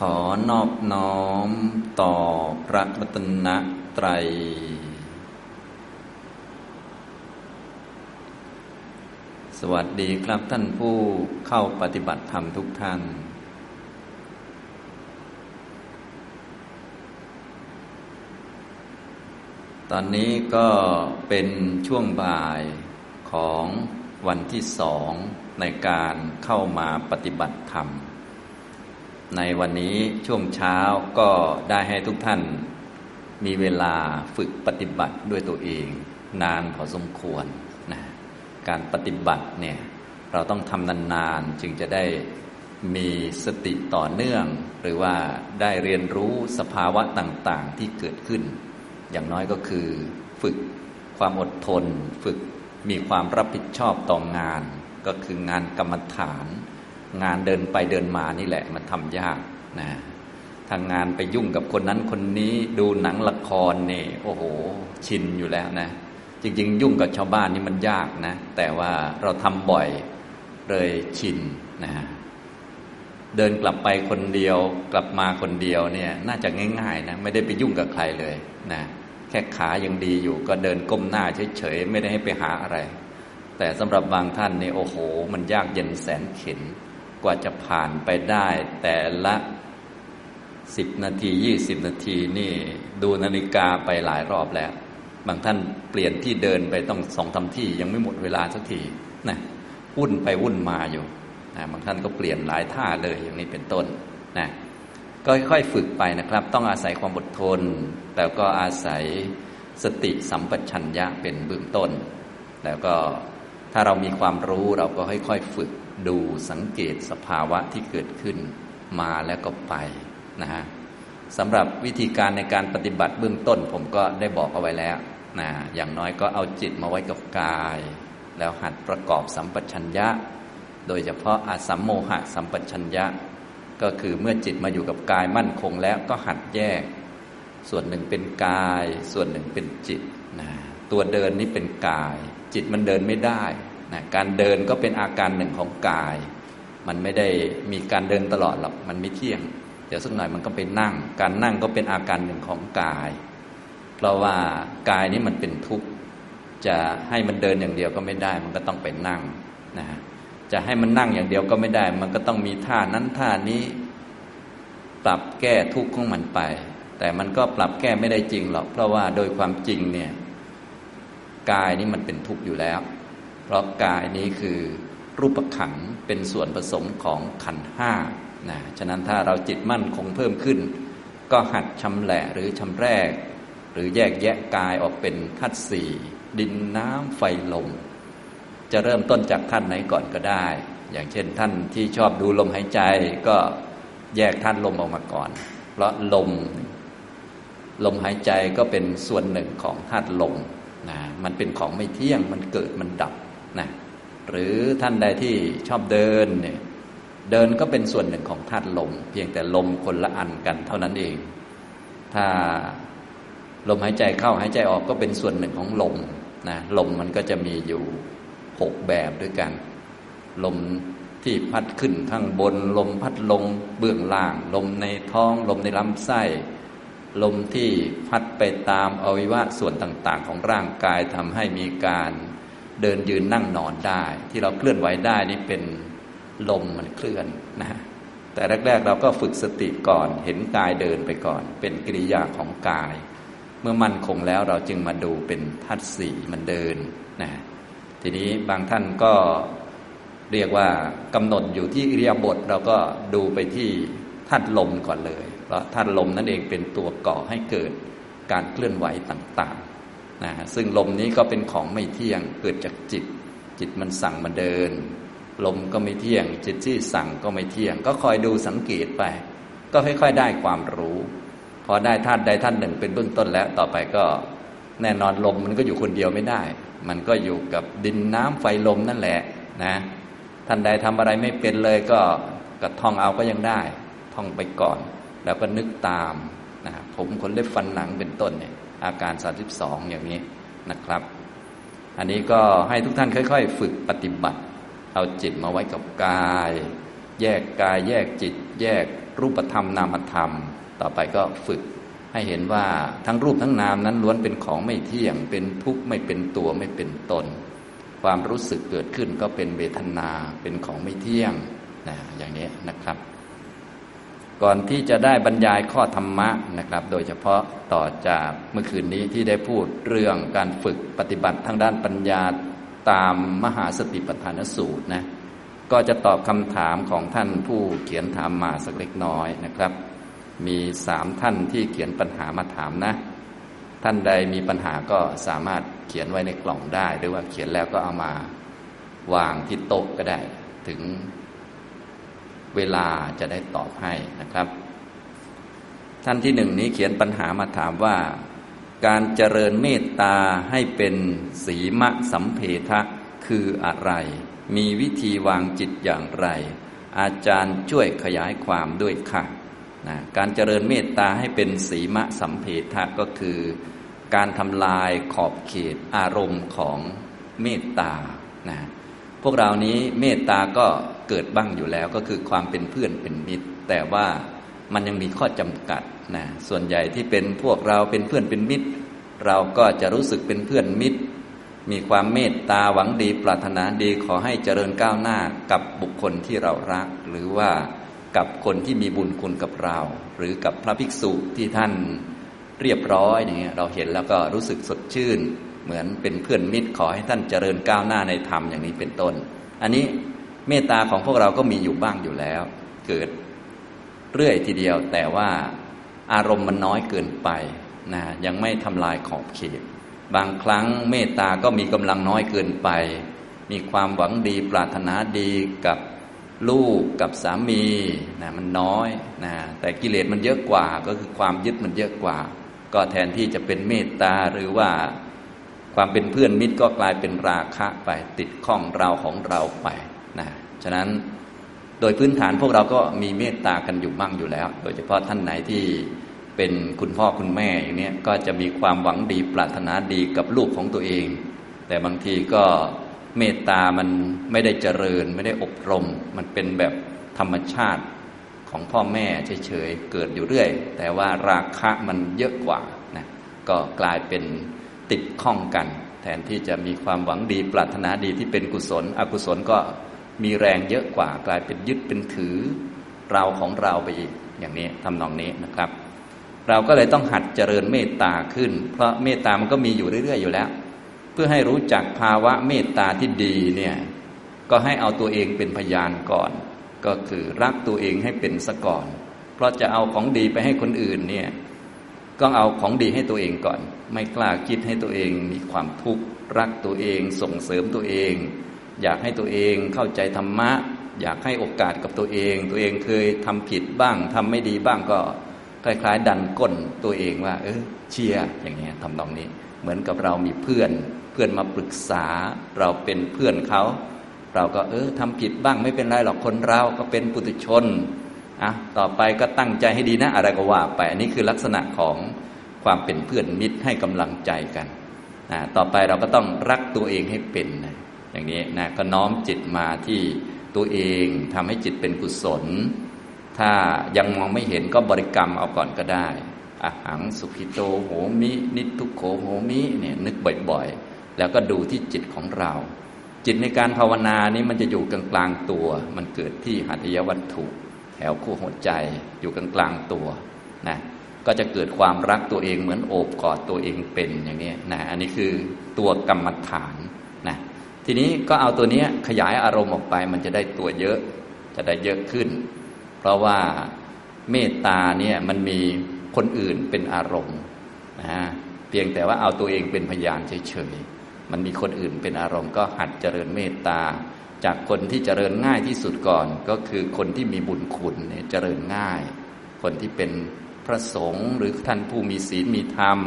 ขอนอบน้อมต่อพระรัตนตรัย สวัสดีครับท่านผู้เข้าปฏิบัติธรรมทุกท่าน ตอนนี้ก็เป็นช่วงบ่ายของวันที่สองในการเข้ามาปฏิบัติธรรม ในวันนี้ช่วงเช้าก็ได้ให้ทุกท่านมีเวลาฝึกปฏิบัติด้วยตัวเอง นานพอสมควรนะการปฏิบัติเนี่ยเราต้องทำนานๆจึงจะได้มีสติต่อเนื่อง หรือว่าได้เรียนรู้สภาวะต่างๆที่เกิดขึ้น อย่างน้อยก็คือ ฝึกความอดทน ฝึกมีความรับผิดชอบต่องาน ก็คืองานกรรมฐาน งานเดินไปเดินมานี่แหละ มันทำยากนะทางงานไปยุ่งกับคนนั้นคนนี้ดูหนังละครเนี่ยโอ้โห ชินอยู่แล้วนะ จริง ๆ ยุ่งกับชาวบ้านนี่มันยากนะ แต่ว่าเราทำบ่อยเลยชินนะเดินกลับไปคนเดียวกลับมาคนเดียวเนี่ย น่าจะง่ายๆนะไม่ได้ไปยุ่งกับใครเลยนะแค่ขายังดีอยู่ ก็เดินก้มหน้าเฉยๆไม่ได้ให้ไปหาอะไร แต่สำหรับบางท่านนี่โอ้โห มันยากเย็นแสนเข็น กว่าจะผ่านไปได้ แต่ละสิบนาทียี่สิบนาทีนี่ดูนาฬิกาไปหลายรอบแล้ว บางท่านเปลี่ยนที่เดินไปต้องสองทำที่ยังไม่หมดเวลาสักทีนะวุ่นไปวุ่นมาอยู่นะบางท่านก็เปลี่ยนหลายท่าเลยอย่างนี้เป็นต้นนะก็ค่อยๆฝึกไปนะครับ ต้องอาศัยความอดทนแล้วก็อาศัยสติสัมปชัญญะเป็นเบื้องต้น แล้วก็ถ้าเรามีความรู้เราก็ค่อยๆฝึก ดูสังเกตสภาวะที่เกิดขึ้นมาแล้วก็ไปนะฮะสำหรับวิธีการในการปฏิบัติเบื้องต้น ผมก็ได้บอกเอาไว้แล้วนะอย่างน้อยก็เอาจิตมาไว้กับกาย แล้วหัดประกอบสัมปชัญญะ โดยเฉพาะอาสัมโมหะสัมปชัญญะ ก็คือเมื่อจิตมาอยู่กับกายมั่นคงแล้วก็หัดแยก ส่วนหนึ่งเป็นกาย ส่วนหนึ่งเป็นจิตนะตัวเดินนี่เป็นกาย จิตมันเดินไม่ได้ นะการเดินก็เป็นอาการหนึ่งของกาย มันไม่ได้มีการเดินตลอดหรอกมันไม่เที่ยงเดี๋ยวสักหน่อยมันก็ไปนั่ง การนั่งก็เป็นอาการหนึ่งของกาย เพราะว่ากายนี้มันเป็นทุกข์จะให้มันเดินอย่างเดียวก็ไม่ได้ มันก็ต้องไปนั่งนะฮะจะให้มันนั่งอย่างเดียวก็ไม่ได้ มันก็ต้องมีท่านั้นท่านี้ ปรับแก้ทุกข์ของมันไป แต่มันก็ปรับแก้ไม่ได้จริงหรอก เพราะว่าโดยความจริงเนี่ย กายนี้มันเป็นทุกข์อยู่แล้ว เพราะกายนี้คือรูปขันธ์เป็นส่วนผสมของขันห้านะฉะนั้นถ้าเราจิตมั่นคงเพิ่มขึ้น ก็หัดชำแหละหรือชำแรก หรือแยกแยะกายออกเป็นธาตุสี่ดินน้ำไฟลม จะเริ่มต้นจากท่านไหนก่อนก็ได้ อย่างเช่นท่านที่ชอบดูลมหายใจก็แยกท่านลมออกมาก่อน เพราะลม ลมหายใจก็เป็นส่วนหนึ่งของธาตุลมนะมันเป็นของไม่เที่ยงมันเกิดมันดับ นะหรือท่านใดที่ชอบเดินเนี่ยเดินก็เป็นส่วนหนึ่งของธาตุลม เพียงแต่ลมคนละอันกันเท่านั้นเอง ถ้าลมหายใจเข้าหายใจออกก็เป็นส่วนหนึ่งของลมนะลมมันก็จะมีอยู่หกแบบด้วยกัน ลมที่พัดขึ้นข้างบน ลมพัดลงเบื้องล่าง ลมในท้อง ลมในลำไส้ ลมที่พัดไปตามอวัยวะส่วนต่าง ๆ ของร่างกายทำให้มีการ เดินยืนนั่งนอนได้ ที่เราเคลื่อนไหวได้นี่เป็นลมมันเคลื่อนนะแต่แรก ๆ เราก็ฝึกสติก่อน เห็นกายเดินไปก่อน เป็นกิริยาของกาย เมื่อมันคงแล้วเราจึงมาดูเป็นทัดสีมันเดินนะทีนี้บางท่านก็เรียกว่ากำหนดอยู่ที่อิริยาบถเราก็ดูไปที่ทัดลมก่อนเลย เพราะทัดลมนั่นเองเป็นตัวก่อให้เกิดการเคลื่อนไหวต่างๆ นะซึ่งลมนี้ก็เป็นของไม่เที่ยงเกิดจากจิต จิตมันสั่งมาเดิน ลมก็ไม่เที่ยง จิตที่สั่งก็ไม่เที่ยง ก็คอยดูสังเกตไป ก็ค่อยๆได้ความรู้ พอได้ธาตุใดธาตุหนึ่งเป็นเบื้องต้นแล้วต่อไปก็แน่นอนลมมันก็อยู่คนเดียวไม่ได้ มันก็อยู่กับดินน้ำไฟลมนั่นแหละนะท่านใดทำอะไรไม่เป็นเลยก็กระท่องเอาก็ยังได้ท่องไปก่อน แล้วก็นึกตามนะผมขนเล็บฟันหนังเป็นต้นเนี่ย อาการ 32 อย่างนี้นะครับ อันนี้ก็ให้ทุกท่านค่อย ๆ ฝึกปฏิบัติ เอาจิตมาไว้กับกาย แยกกายแยกจิต แยกรูปธรรมนามธรรม ต่อไปก็ฝึกให้เห็นว่าทั้งรูปทั้งนามนั้นล้วนเป็นของไม่เที่ยง เป็นทุกข์ไม่เป็นตัวไม่เป็นตน ความรู้สึกเกิดขึ้นก็เป็นเวทนาเป็นของไม่เที่ยงนะอย่างนี้นะครับ ก่อนที่จะได้บรรยายข้อธรรมะนะครับ โดยเฉพาะต่อจากเมื่อคืนนี้ที่ได้พูดเรื่องการฝึกปฏิบัติทางด้านปัญญาตามมหาสติปัฏฐานสูตรนะก็จะตอบคำถามของท่านผู้เขียนถามมาสักเล็กน้อยนะครับ มีสามท่านที่เขียนปัญหามาถามนะ ท่านใดมีปัญหาก็สามารถเขียนไว้ในกล่องได้ หรือว่าเขียนแล้วก็เอามาวางที่โต๊ะก็ได้ ถึง เวลาจะได้ตอบให้นะครับ ท่านที่หนึ่งนี้เขียนปัญหามาถามว่า การเจริญเมตตาให้เป็นสีมะสัมเพทะคืออะไร มีวิธีวางจิตอย่างไร อาจารย์ช่วยขยายความด้วยค่ะนะการเจริญเมตตาให้เป็นสีมะสัมเพทะก็คือ การทำลายขอบเขตอารมณ์ของเมตตานะ พวกเรานี้เมตตาก็เกิดบ้างอยู่แล้วก็คือความเป็นเพื่อนเป็นมิตร แต่ว่ามันยังมีข้อจำกัดนะส่วนใหญ่ที่เป็นพวกเราเป็นเพื่อนเป็นมิตร เราก็จะรู้สึกเป็นเพื่อนมิตร มีความเมตตาหวังดีปรารถนาดีขอให้เจริญก้าวหน้ากับบุคคลที่เรารัก หรือว่ากับคนที่มีบุญคุณกับเรา หรือกับพระภิกษุที่ท่านเรียบร้อยอย่างเงี้ยเราเห็นแล้วก็รู้สึกสดชื่น เหมือนเป็นเพื่อนมิตรขอให้ท่านเจริญก้าวหน้าในธรรมอย่างนี้เป็นต้น อันนี้เมตตาของพวกเราก็มีอยู่บ้างอยู่แล้ว เกิดเรื่อยทีเดียว แต่ว่าอารมณ์มันน้อยเกินไปนะยังไม่ทำลายขอบเขต บางครั้งเมตตาก็มีกำลังน้อยเกินไป มีความหวังดีปรารถนาดีกับลูกกับสามีนะมันน้อยนะแต่กิเลสมันเยอะกว่าก็คือความยึดมันเยอะกว่า ก็แทนที่จะเป็นเมตตาหรือว่า ความเป็นเพื่อนมิตรก็กลายเป็นราคะไปติดข้องเราของเราไปนะฉะนั้นโดยพื้นฐานพวกเราก็มีเมตตากันอยู่บ้างอยู่แล้ว โดยเฉพาะท่านไหนที่เป็นคุณพ่อคุณแม่อย่างนี้ก็จะมีความหวังดีปรารถนาดีกับลูกของตัวเอง แต่บางทีก็เมตตามันไม่ได้เจริญ ไม่ได้อบรม มันเป็นแบบธรรมชาติของพ่อแม่เฉยๆเกิดอยู่เรื่อย แต่ว่าราคะมันเยอะกว่านะก็กลายเป็น ติดข้องกัน แทนที่จะมีความหวังดีปรารถนาดีที่เป็นกุศล อกุศลก็มีแรงเยอะกว่ากลายเป็นยึดเป็นถือ เราของเราไปอีกอย่างนี้ทำนองนี้นะครับ เราก็เลยต้องหัดเจริญเมตตาขึ้น เพราะเมตตามันก็มีอยู่เรื่อย ๆ อยู่แล้ว เพื่อให้รู้จักภาวะเมตตาที่ดีเนี่ยก็ให้เอาตัวเองเป็นพยานก่อน ก็คือรักตัวเองให้เป็นซะก่อน เพราะจะเอาของดีไปให้คนอื่นเนี่ย ก็เอาของดีให้ตัวเองก่อน ไม่กล้าคิดให้ตัวเองมีความทุกข์รักตัวเอง ส่งเสริมตัวเอง อยากให้ตัวเองเข้าใจธรรมะ อยากให้โอกาสกับตัวเอง ตัวเองเคยทำผิดบ้างทำไม่ดีบ้างก็คล้ายๆ ดันก้นตัวเองว่า เออเชียร์อย่างเงี้ยทำตรงนี้ เหมือนกับเรามีเพื่อน เพื่อนมาปรึกษา เราเป็นเพื่อนเขา เราก็เออทำผิดบ้างไม่เป็นไรหรอกคนเราก็เป็นปุถุชน อะต่อไปก็ตั้งใจให้ดีนะ อะไรก็ว่าไปอันนี้คือลักษณะของความเป็นเพื่อนมิตรให้กำลังใจกันอ่าต่อไปเราก็ต้องรักตัวเองให้เป็นนะอย่างนี้นะก็น้อมจิตมาที่ตัวเองทำให้จิตเป็นกุศล ถ้ายังมองไม่เห็นก็บริกรรมเอาก่อนก็ได้อาหังสุขิโตโหมิ นิทุกโขโหมิเนี่ยนึกบ่อยๆ แล้วก็ดูที่จิตของเรา จิตในการภาวนานี้มันจะอยู่กลางกลางตัว มันเกิดที่หัตถยวัตถุ วคู่หัวใจอยู่กลางกลางตัวนะก็จะเกิดความรักตัวเองเหมือนโอบกอดตัวเองเป็นอย่างนี้นะอันนี้คือตัวกรรมฐานนะทีนี้ก็เอาตัวนี้ขยายอารมณ์ออกไป มันจะได้ตัวเยอะจะได้เยอะขึ้น เพราะว่าเมตตาเนี่ยมันมีคนอื่นเป็นอารมณ์นะเพียงแต่ว่าเอาตัวเองเป็นพยานเฉยๆมันมีคนอื่นเป็นอารมณ์ก็หัดเจริญเมตตา จากคนที่เจริญง่ายที่สุดก่อน ก็คือคนที่มีบุญคุณเนี่ยเจริญง่าย คนที่เป็นพระสงฆ์หรือท่านผู้มีศีลมีธรรม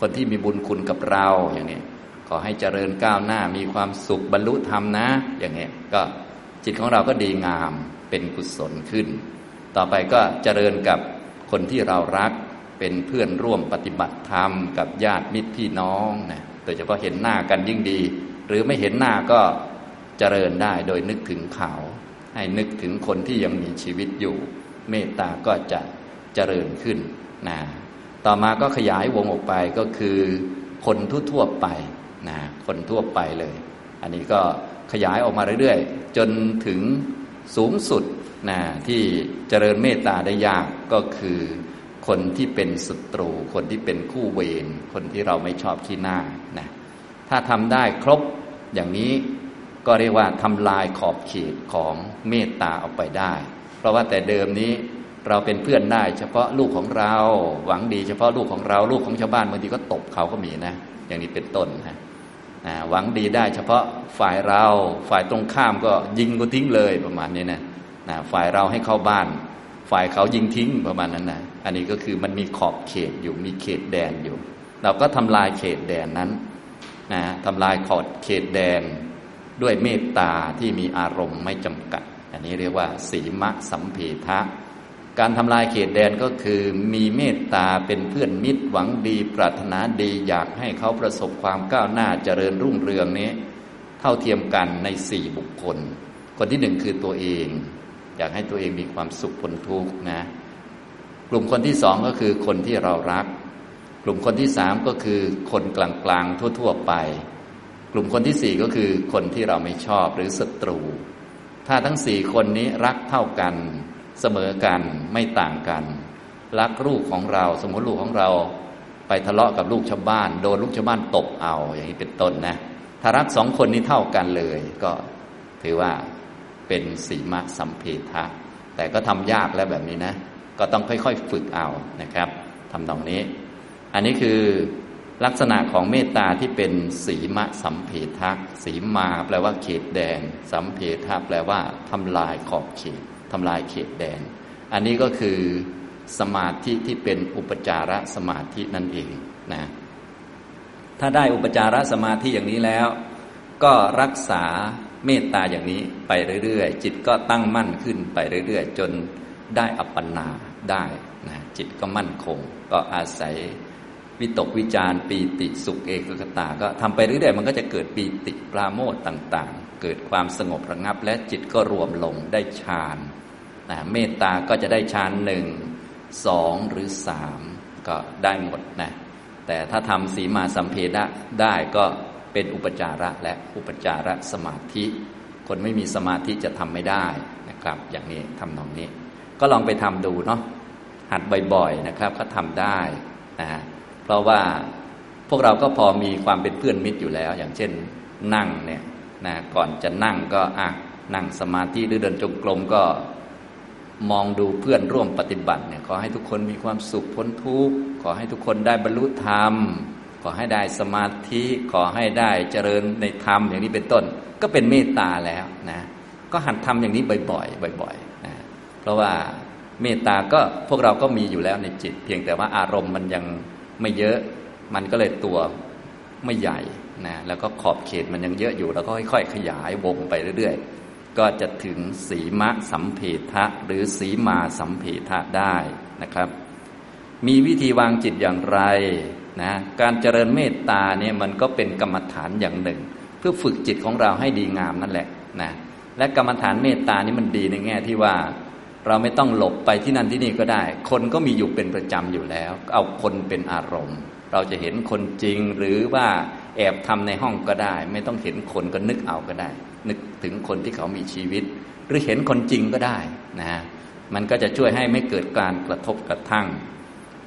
คนที่มีบุญคุณกับเราอย่างนี้ขอให้เจริญก้าวหน้ามีความสุขบรรลุธรรมนะ อย่างนี้ก็จิตของเราก็ดีงามเป็นกุศลขึ้น ต่อไปก็เจริญกับคนที่เรารักเป็นเพื่อนร่วมปฏิบัติธรรม กับญาติมิตรพี่น้องนะโดยเฉพาะเห็นหน้ากันยิ่งดี หรือไม่เห็นหน้าก็ เจริญได้โดยนึกถึงเขา ให้นึกถึงคนที่ยังมีชีวิตอยู่ เมตตาก็จะเจริญขึ้นนะต่อมาก็ขยายวงออกไปก็คือคนทั่วๆไปนะคนทั่วไปเลย อันนี้ก็ขยายออกมาเรื่อยๆ จนถึงสูงสุดนะที่เจริญเมตตาได้ยากก็คือคนที่เป็นศัตรู คนที่เป็นคู่เวรคนที่เราไม่ชอบขี้หน้านะถ้าทำได้ครบอย่างนี้ ก็เรียกว่าทำลายขอบเขตของเมตตาออกไปได้ เพราะว่าแต่เดิมนี้เราเป็นเพื่อนได้เฉพาะลูกของเรา หวังดีเฉพาะลูกของเราลูกของชาวบ้านบางทีก็ตบเขาก็มีนะ อย่างนี้เป็นต้นนะหวังดีได้เฉพาะฝ่ายเราฝ่ายตรงข้ามก็ยิงก็ทิ้งเลยประมาณนี้นะนะฝ่ายเราให้เข้าบ้าน ฝ่ายเขายิงทิ้งประมาณนั้นนะอันนี้ก็คือมันมีขอบเขตอยู่มีเขตแดนอยู่ เราก็ทำลายเขตแดนนั้นนะทำลายขอบเขตแดน ด้วยเมตตาที่มีอารมณ์ไม่จำกัด อันนี้เรียกว่า สีมะสัมเพทะ การทำลายเขตแดนก็คือมีเมตตาเป็นเพื่อนมิตรหวังดี ปรารถนาดีอยากให้เขาประสบความก้าวหน้าเจริญรุ่งเรืองนี้เท่าเทียมกันในสี่บุคคล คนที่หนึ่งคือตัวเอง อยากให้ตัวเองมีความสุขพ้นทุกข์นะ กลุ่มคนที่สองก็คือคนที่เรารัก กลุ่มคนที่สามก็คือคนกลางๆทั่ว ๆ ไป กลุ่มคนที่สี่ก็คือคนที่เราไม่ชอบหรือศัตรู ถ้าทั้งสี่คนนี้รักเท่ากัน เสมอกันไม่ต่างกัน รักลูกของเรา สมมติลูกของเรา ไปทะเลาะกับลูกชาวบ้าน โดนลูกชาวบ้านตบเอาอย่างนี้เป็นต้นนะ ถ้ารักสองคนนี้เท่ากันเลย ก็ถือว่าเป็นสีมะสัมเพทะ แต่ก็ทำยากแล้วแบบนี้นะ ก็ต้องค่อยๆฝึกเอานะครับทำตรงนี้ อันนี้คือ ลักษณะของเมตตาที่เป็นสีมะสัมเพทะสีมาแปลว่าเขตแดน สัมเพทะแปลว่าทำลายขอบเขตทำลายเขตแดน อันนี้ก็คือสมาธิที่เป็นอุปจารสมาธินั่นเองนะถ้าได้อุปจารสมาธิอย่างนี้แล้ว ก็รักษาเมตตาอย่างนี้ไปเรื่อยๆ จิตก็ตั้งมั่นขึ้นไปเรื่อยๆ จนได้อัปปนาได้นะจิตก็มั่นคง ก็อาศัย วิตกวิจารปีติสุขเอกกตา ก็ทำไปเรื่อยๆมันก็จะเกิดปีติปราโมทต่างๆ เกิดความสงบระงับและจิตก็รวมลงได้ฌานนะเมตตาก็จะได้ฌานหนึ่งสองหรือสามก็ได้หมดนะแต่ถ้าทำสีมาสัมเพดะได้ก็เป็นอุปจาระและอุปจาระสมาธิ คนไม่มีสมาธิจะทำไม่ได้นะครับ อย่างนี้ทำตรงนี้ ก็ลองไปทำดูเนาะหัดบ่อยๆนะครับ ก็ทำได้นะ ราะว่าพวกเราก็พอมีความเป็นเพื่อนมิตรอยู่แล้ว อย่างเช่นนั่งเนี่ยนะก่อนจะนั่งก็อะนั่งสมาธิหรือเดินจงกรมก็มองดูเพื่อนร่วมปฏิบัติเนี่ยขอให้ทุกคนมีความสุขพ้นทุกข์ขอให้ทุกคนได้บรรลุธรรม ขอให้ได้สมาธิขอให้ได้เจริญในธรรมอย่างนี้เป็นต้น ก็เป็นเมตตาแล้วนะก็หัดทำอย่างนี้บ่อยๆบ่อยๆนะเพราะว่าเมตตาก็พวกเราก็มีอยู่แล้วในจิต เพียงแต่ว่าอารมณ์มันยัง ไม่เยอะมันก็เลยตัวไม่ใหญ่นะแล้วก็ขอบเขตมันยังเยอะอยู่ แล้วก็ค่อยๆขยายวงไปเรื่อยๆ ก็จะถึงสีมะสัมเพทะหรือสีมาสัมเพทะได้นะครับ มีวิธีวางจิตอย่างไรนะการเจริญเมตตาเนี่ยมันก็เป็นกรรมฐานอย่างหนึ่ง เพื่อฝึกจิตของเราให้ดีงามนั่นแหละนะและกรรมฐานเมตตานี่มันดีในแง่ที่ว่า เราไม่ต้องหลบไปที่นั่นที่นี่ก็ได้ คนก็มีอยู่เป็นประจำอยู่แล้ว เอาคนเป็นอารมณ์ เราจะเห็นคนจริงหรือว่าแอบทำในห้องก็ได้ ไม่ต้องเห็นคนก็นึกเอาก็ได้ นึกถึงคนที่เขามีชีวิต หรือเห็นคนจริงก็ได้นะ มันก็จะช่วยให้ไม่เกิดการกระทบกระทั่ง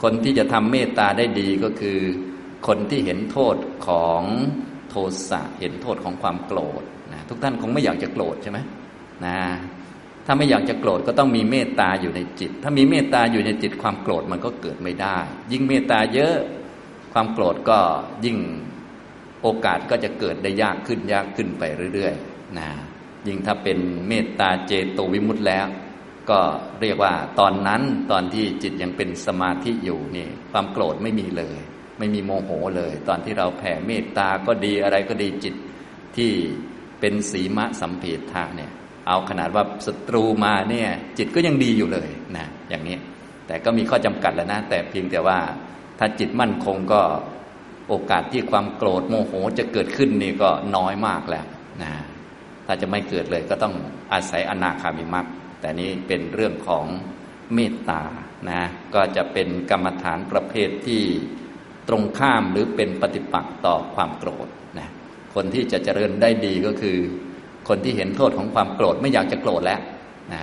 คนที่จะทำเมตตาได้ดีก็คือ คนที่เห็นโทษของโทสะเห็นโทษของความโกรธนะทุกท่านคงไม่อยากจะโกรธใช่ไหมนะ ถ้าไม่อยากจะโกรธก็ต้องมีเมตตาอยู่ในจิต ถ้ามีเมตตาอยู่ในจิตความโกรธมันก็เกิดไม่ได้ ยิ่งเมตตาเยอะความโกรธก็ยิ่งโอกาสก็จะเกิดได้ยากขึ้นยากขึ้นไปเรื่อยๆนะยิ่งถ้าเป็นเมตตาเจโตวิมุตต์แล้ว ก็เรียกว่าตอนนั้นตอนที่จิตยังเป็นสมาธิอยู่นี่ความโกรธไม่มีเลย ไม่มีโมโหเลย ตอนที่เราแผ่เมตตาก็ดีอะไรก็ดีจิตที่เป็นสีมะสัมเพทะเนี่ย เอาขนาดว่าศัตรูมาเนี่ย จิตก็ยังดีอยู่เลยนะอย่างนี้ แต่ก็มีข้อจำกัดแล้วนะ แต่เพียงแต่ว่าถ้าจิตมั่นคงก็โอกาสที่ความโกรธโมโหจะเกิดขึ้นนี่ก็น้อยมากแล้วนะถ้าจะไม่เกิดเลยก็ต้องอาศัยอนาคามิมักแต่นี้เป็นเรื่องของเมตตานะก็จะเป็นกรรมฐานประเภทที่ตรงข้ามหรือเป็นปฏิปักษ์ต่อความโกรธนะคนที่จะเจริญได้ดีก็คือ คนที่เห็นโทษของความโกรธไม่อยากจะโกรธแล้วนะ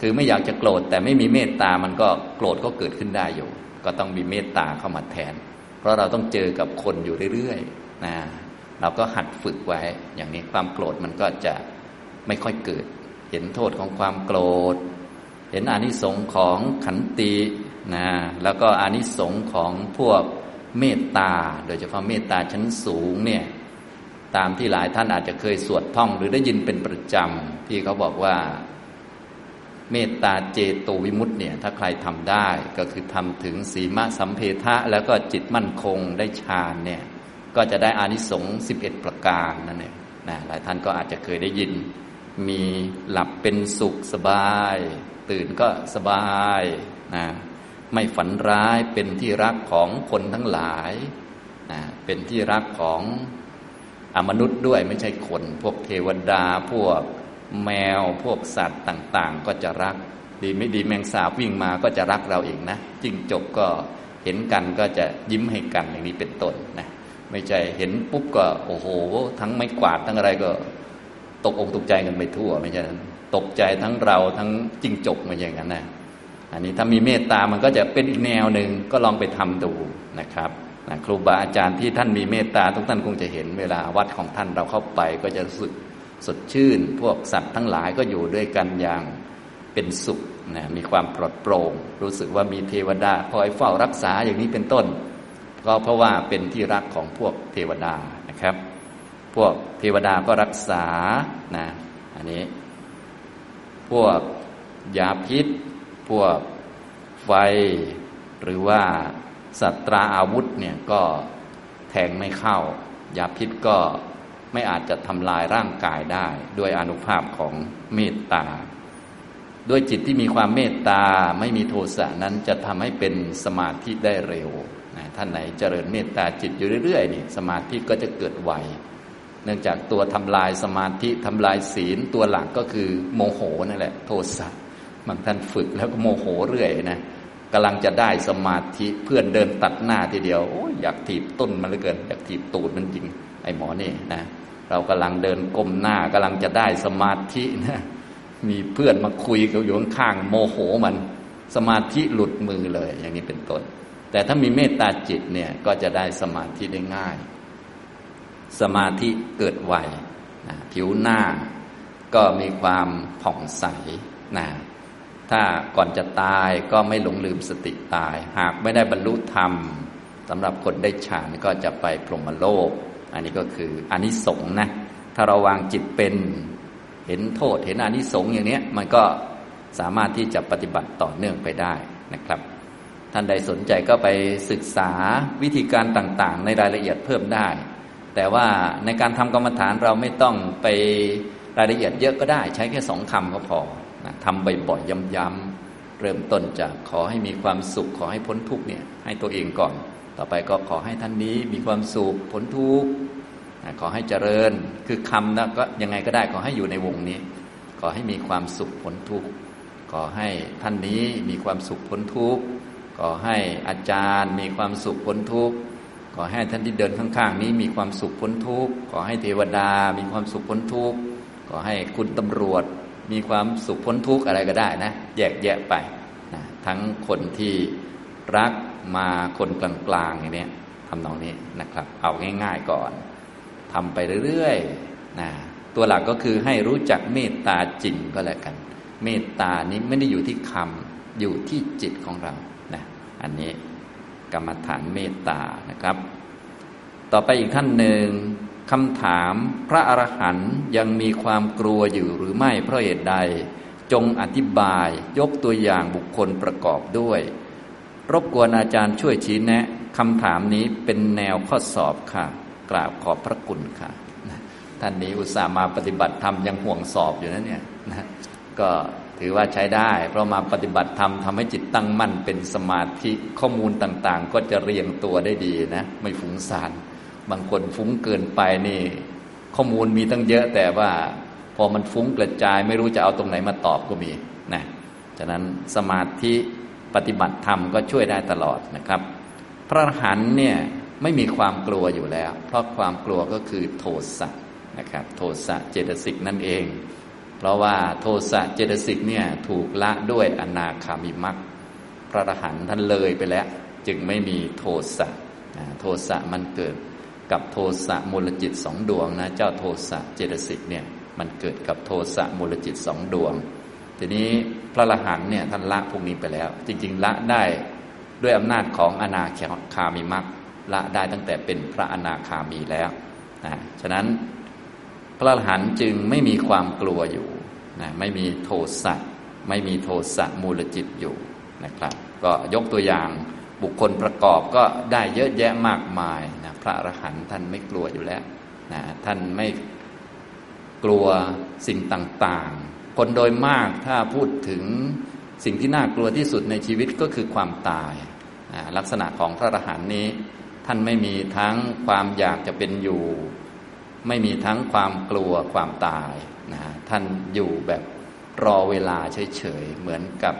คือไม่อยากจะโกรธแต่ไม่มีเมตตามันก็โกรธก็เกิดขึ้นได้อยู่ ก็ต้องมีเมตตาเข้ามาแทน เพราะเราต้องเจอกับคนอยู่เรื่อยๆนะเราก็หัดฝึกไว้ อย่างนี้ความโกรธมันก็จะไม่ค่อยเกิด เห็นโทษของความโกรธ เห็นอานิสงส์ของขันตินะแล้วก็อานิสงส์ของพวกเมตตา โดยเฉพาะเมตตาชั้นสูงเนี่ย ตามที่หลายท่านอาจจะเคยสวดท่องหรือได้ยินเป็นประจำที่เขาบอกว่าเมตตาเจโตวิมุตต์เนี่ย ถ้าใครทำได้ก็คือทำถึงสีมะสัมเพทะ แล้วก็จิตมั่นคงได้ฌานเนี่ย ก็จะได้อานิสงส์สิบเอ็ดประการนั่นเองนะหลายท่านก็อาจจะเคยได้ยิน มีหลับเป็นสุขสบาย ตื่นก็สบายนะไม่ฝันร้ายเป็นที่รักของคนทั้งหลายนะเป็นที่รักของ อมนุษย์ด้วยไม่ใช่คน พวกเทวดา พวกแมว พวกสัตว์ต่าง ๆ ก็จะรัก ดีไม่ดีแมงสาบวิ่งมาก็จะรักเราเองนะจิ้งจกก็เห็นกันก็จะยิ้มให้กันอย่างนี้เป็นต้นนะไม่ใช่เห็นปุ๊บก็โอ้โห ทั้งไม่กวาดทั้งอะไรก็ ตกอกตกใจกันไปทั่ว ไม่ใช่ตกใจทั้งเราทั้งจิ้งจกมาอย่างนั้นนะอันนี้ถ้ามีเมตตามันก็จะเป็นอีกแนวหนึ่งก็ลองไปทำดูนะครับ นะครูบาอาจารย์ที่ท่านมีเมตตาทุกท่านคงจะเห็นเวลาวัดของท่านเราเข้าไปก็จะรู้สึกสดชื่น พวกสัตว์ทั้งหลายก็อยู่ด้วยกันอย่างเป็นสุขนะมีความปลอดโปร่ง รู้สึกว่ามีเทวดาคอยเฝ้ารักษาอย่างนี้เป็นต้น ก็เพราะว่าเป็นที่รักของพวกเทวดานะครับ พวกเทวดาก็รักษานะอันนี้ พวกยาพิษ พวกไฟหรือว่า สัตราอาวุธเนี่ยก็แทงไม่เข้า ยาพิษก็ไม่อาจจะทำลายร่างกายได้ ด้วยอนุภาพของเมตตา ด้วยจิตที่มีความเมตตาไม่มีโทสะนั้นจะทำให้เป็นสมาธิได้เร็วท่านไหนเจริญเมตตาจิตอยู่เรื่อยๆนี่สมาธิก็จะเกิดไวเนื่องจากตัวทำลายสมาธิทำลายศีลตัวหลักก็คือโมโหนั่นแหละ โทสะบางท่านฝึกแล้วก็โมโหเรื่อยนะ กำลังจะได้สมาธิเพื่อนเดินตัดหน้าทีเดียวโอ้ยอยากถีบต้นมันเหลือเกิน อยากถีบตูดมันจริง ไอ้หมอนี่นะเรากำลังเดินก้มหน้ากำลังจะได้สมาธินะมีเพื่อนมาคุยกับอยู่ข้างโมโหมัน สมาธิหลุดมือเลย อย่างนี้เป็นต้น แต่ถ้ามีเมตตาจิตเนี่ยก็จะได้สมาธิได้ง่าย สมาธิเกิดไวนะผิวหน้าก็มีความผ่องใสนะ ถ้าก่อนจะตายก็ไม่หลงลืมสติตาย หากไม่ได้บรรลุธรรมสำหรับคนได้ฌานก็จะไปพรหมโลก อันนี้ก็คืออานิสงส์นะ ถ้าเราวางจิตเป็นเห็นโทษเห็นอานิสงส์อย่างนี้มันก็สามารถที่จะปฏิบัติต่อเนื่องไปได้นะครับ ท่านใดสนใจก็ไปศึกษาวิธีการต่างๆ ในรายละเอียดเพิ่มได้ แต่ว่าในการทำกรรมฐานเราไม่ต้องไปรายละเอียดเยอะก็ได้ ใช้แค่สองคำก็พอ นะทำบ่อยๆย้ำๆเริ่มต้นจากขอให้มีความสุขขอให้พ้นทุกเนี่ยให้ตัวเองก่อน ต่อไปก็ขอให้ท่านนี้มีความสุขผลทุกข์ขอให้เจริญคือคำนะก็ยังไงก็ได้ขอให้อยู่ในวงนี้ ขอให้มีความสุขผลทุกขอให้ท่านนี้มีความสุขผลทุกขอให้อาจารย์มีความสุขผลทุกขอให้ท่านที่เดินข้างๆ นี้มีความสุขพ้นทุกขอให้เทวดามีความสุขพ้นทุกขอให้คุณตำรวจ มีความสุขพ้นทุกข์อะไรก็ได้นะ แยกแยะไปนะทั้งคนที่รักมาคนกลางๆอย่างนี้ทำนองนี้นะครับ เอาง่าย ๆก่อนทำไปเรื่อยๆนะตัวหลักก็คือให้รู้จักเมตตาจริงก็แล้วกัน เมตตานี้ไม่ได้อยู่ที่คำอยู่ที่จิตของเรานะอันนี้กรรมฐานเมตตานะครับ ต่อไปอีกท่านหนึ่ง คำถามพระอรหันต์ยังมีความกลัวอยู่หรือไม่เพราะเหตุใด จงอธิบายยกตัวอย่างบุคคลประกอบด้วย รบกวนอาจารย์ช่วยชี้แนะคำถามนี้เป็นแนวข้อสอบค่ะ กราบขอบพระคุณค่ะท่านนี้อุตส่าห์มาปฏิบัติธรรมยังห่วงสอบอยู่นะเนี่ยนะก็ถือว่าใช้ได้ เพราะมาปฏิบัติธรรมทำให้จิตตั้งมั่นเป็นสมาธิข้อมูลต่างๆ ก็จะเรียงตัวได้ดีนะ ไม่ฟุ้งซาน บางคนฟุ้งเกินไปนี่ ข้อมูลมีตั้งเยอะแต่ว่าพอมันฟุ้งกระจายไม่รู้จะเอาตรงไหนมาตอบก็มีนะฉะนั้นสมาธิปฏิบัติธรรมก็ช่วยได้ตลอดนะครับ พระอรหันเนี่ยไม่มีความกลัวอยู่แล้ว เพราะความกลัวก็คือโทสะนะครับ โทสะเจตสิกนั่นเอง เพราะว่าโทสะเจตสิกเนี่ยถูกละด้วยอนาคามิมรรคพระอรหันต์ท่านเลยไปแล้ว จึงไม่มีโทสะโทสะมันเกิด กับโทสะมูลจิตสองดวงนะ เจ้าโทสะเจตสิกเนี่ยมันเกิดกับโทสะมูลจิตสองดวง ทีนี้พระอรหันต์เนี่ยท่านละพวกนี้ไปแล้ว จริง ๆ ละได้ด้วยอำนาจของอนาคามิมักละได้ตั้งแต่เป็นพระอนาคามีแล้วนะฉะนั้นพระอรหันต์จึงไม่มีความกลัวอยู่นะไม่มีโทสะไม่มีโทสะมูลจิตอยู่นะครับ ก็ยกตัวอย่าง บุคคลประกอบก็ได้เยอะแยะมากมายนะพระอรหันต์ท่านไม่กลัวอยู่แล้วนะท่านไม่กลัวสิ่งต่างๆ คนโดยมากถ้าพูดถึงสิ่งที่น่ากลัวที่สุดในชีวิตก็คือความตายนะลักษณะของพระอรหันต์นี้ ท่านไม่มีทั้งความอยากจะเป็นอยู่ ไม่มีทั้งความกลัวความตายนะท่านอยู่แบบรอเวลาเฉยๆเหมือนกับ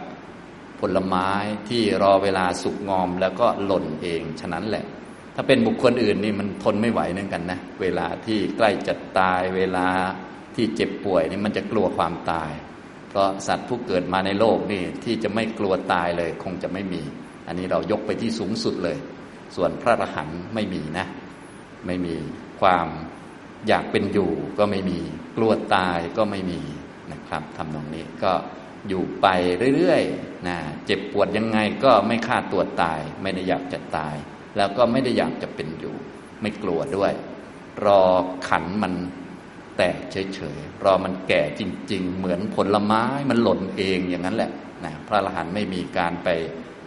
ผลไม้ที่รอเวลาสุกงอมแล้วก็หล่นเอง ฉะนั้นแหละ ถ้าเป็นบุคคลอื่นนี่มันทนไม่ไหวเหมือนกันนะ เวลาที่ใกล้จะตายเวลาที่เจ็บป่วยนี่มันจะกลัวความตาย เพราะสัตว์ผู้เกิดมาในโลกนี่ที่จะไม่กลัวตายเลย คงจะไม่มี อันนี้เรายกไปที่สูงสุดเลย ส่วนพระอรหันต์ไม่มีนะ ไม่มีความอยากเป็นอยู่ก็ไม่มี กลัวตายก็ไม่มีนะครับทำตรงนี้ก็ อยู่ไปเรื่อยๆนะเจ็บปวดยังไงก็ไม่ฆ่าตัวตาย ไม่ได้อยากจะตาย แล้วก็ไม่ได้อยากจะเป็นอยู่ ไม่กลัวด้วย รอขันมันแตกเฉยๆ รอมันแก่จริง ๆ เหมือนผลไม้มันหล่นเองอย่างนั้นแหละนะพระอรหันต์ไม่มีการไป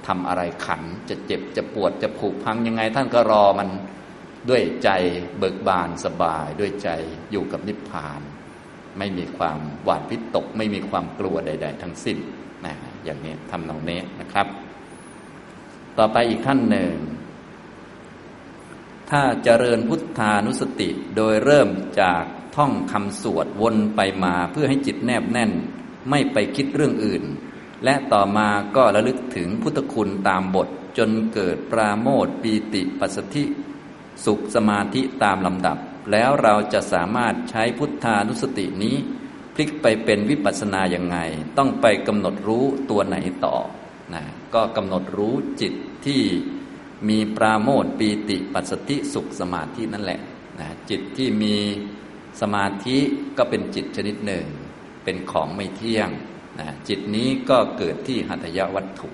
ทำอะไรขัน จะเจ็บจะปวดจะผุพังยังไง ท่านก็รอมันด้วยใจเบิกบานสบาย ด้วยใจอยู่กับนิพพาน ไม่มีความหวาดพิตก ไม่มีความกลัวใด ๆ ทั้งสิ้นนะอย่างนี้ทำนองนี้นะครับ ต่อไปอีกขั้นหนึ่ง ถ้าเจริญพุทธานุสติโดยเริ่มจากท่องคำสวดวนไปมาเพื่อให้จิตแนบแน่น ไม่ไปคิดเรื่องอื่น และต่อมาก็ระลึกถึงพุทธคุณตามบทจนเกิดปราโมทปีติปัสสธิ สุขสมาธิตามลำดับ แล้วเราจะสามารถใช้พุทธานุสตินี้ พลิกไปเป็นวิปัสสนาอย่างไง ต้องไปกำหนดรู้ตัวไหนต่อนะก็กำหนดรู้จิตที่มีปราโมทปีติปัสสติสุขสมาธินั่นแหละนะจิตที่มีสมาธิก็เป็นจิตชนิดหนึ่ง เป็นของไม่เที่ยงนะจิตนี้ก็เกิดที่หัตถยวัตถุ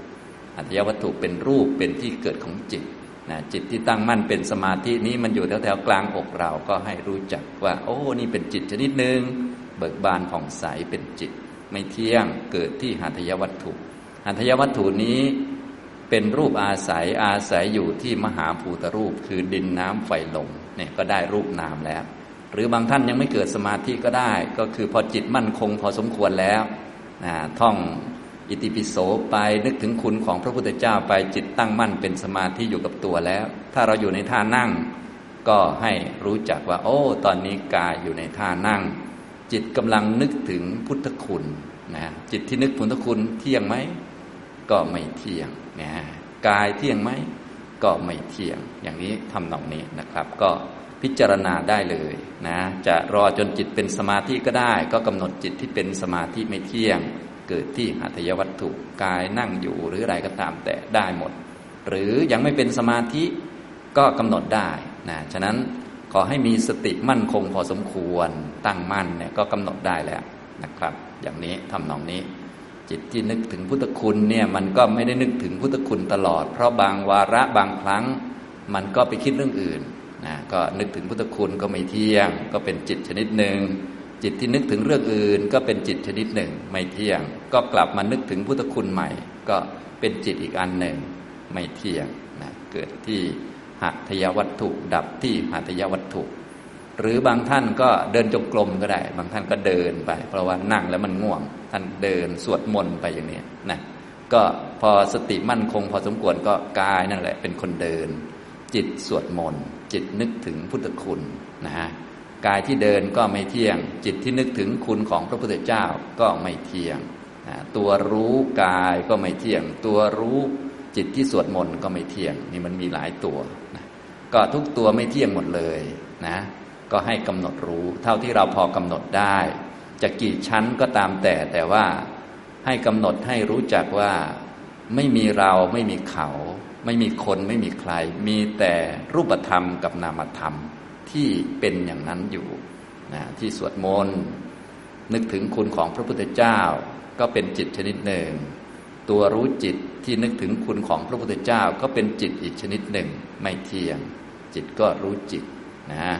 หัตถยวัตถุเป็นรูปเป็นที่เกิดของจิต นะจิตที่ตั้งมั่นเป็นสมาธินี้มันอยู่แถวแถวกลางอกเราก็ให้รู้จักว่า โอ้นี่เป็นจิตชนิดหนึ่งเบิกบานผ่องใสเป็นจิต ไม่เที่ยงเกิดที่หัตถยวัตถุหัตถยวัตถุนี้เป็นรูปอาศัยอาศัยอยู่ที่มหาภูตรูป คือดินน้ำไฟลมเนี่ยก็ได้รูปนามแล้ว หรือบางท่านยังไม่เกิดสมาธิก็ได้ ก็คือพอจิตมั่นคงพอสมควรแล้วนะท่อง อิติปิโสไปนึกถึงคุณของพระพุทธเจ้าไปจิตตั้งมั่นเป็นสมาธิอยู่กับตัวแล้ว ถ้าเราอยู่ในท่านั่ง ก็ให้รู้จักว่า โอ้ ตอนนี้กายอยู่ในท่านั่ง จิตกำลังนึกถึงพุทธคุณนะจิตที่นึกพุทธคุณเที่ยงไหมก็ไม่เที่ยงนะกายเที่ยงไหมก็ไม่เที่ยง อย่างนี้ทำนองนี้นะครับ ก็พิจารณาได้เลยนะ จะรอจนจิตเป็นสมาธิก็ได้ ก็กำหนดจิตที่เป็นสมาธิไม่เที่ยง เกิดที่หัตถยวัตถุกายนั่งอยู่หรืออะไรก็ตามแต่ได้หมด หรือยังไม่เป็นสมาธิก็กำหนดได้นะฉะนั้นขอให้มีสติมั่นคงพอสมควรตั้งมั่นเนี่ยก็กำหนดได้แล้วนะครับ อย่างนี้ทำนองนี้ จิตที่นึกถึงพุทธคุณเนี่ยมันก็ไม่ได้นึกถึงพุทธคุณตลอด เพราะบางวาระบางครั้ง มันก็ไปคิดเรื่องอื่นนะก็นึกถึงพุทธคุณก็ไม่เที่ยง ก็เป็นจิตชนิดหนึ่ง จิตที่นึกถึงเรื่องอื่น ก็เป็นจิตชนิดหนึ่ง ไม่เที่ยง ก็กลับมานึกถึงพุทธคุณใหม่ ก็เป็นจิตอีกอันหนึ่ง ไม่เที่ยงนะเกิดที่หัตถยวัตถุ ดับที่หัตถยวัตถุ หรือบางท่านก็เดินจงกรมก็ได้ บางท่านก็เดินไป เพราะว่านั่งแล้วมันง่วง ท่านเดินสวดมนต์ไปอย่างนี้นะก็พอสติมั่นคง พอสมควรก็กายนั่นแหละเป็นคนเดิน จิตสวดมนต์จิตนึกถึงพุทธคุณนะฮะ กายที่เดินก็ไม่เที่ยง จิตที่นึกถึงคุณของพระพุทธเจ้าก็ไม่เที่ยง ตัวรู้กายก็ไม่เที่ยง ตัวรู้จิตที่สวดมนต์ก็ไม่เที่ยง นี่มันมีหลายตัวนะก็ทุกตัวไม่เที่ยงหมดเลยนะ ก็ให้กำหนดรู้ เท่าที่เราพอกำหนดได้ จะกี่ชั้นก็ตามแต่แต่ว่าให้กำหนดให้รู้จักว่าไม่มีเราไม่มีเขา ไม่มีคนไม่มีใคร มีแต่รูปธรรมกับนามธรรม ที่เป็นอย่างนั้นอยู่นะที่สวดมนต์นึกถึงคุณของพระพุทธเจ้า ก็เป็นจิตชนิดหนึ่ง ตัวรู้จิตที่นึกถึงคุณของพระพุทธเจ้า ก็เป็นจิตอีกชนิดหนึ่ง ไม่เที่ยง จิตก็รู้จิตนะ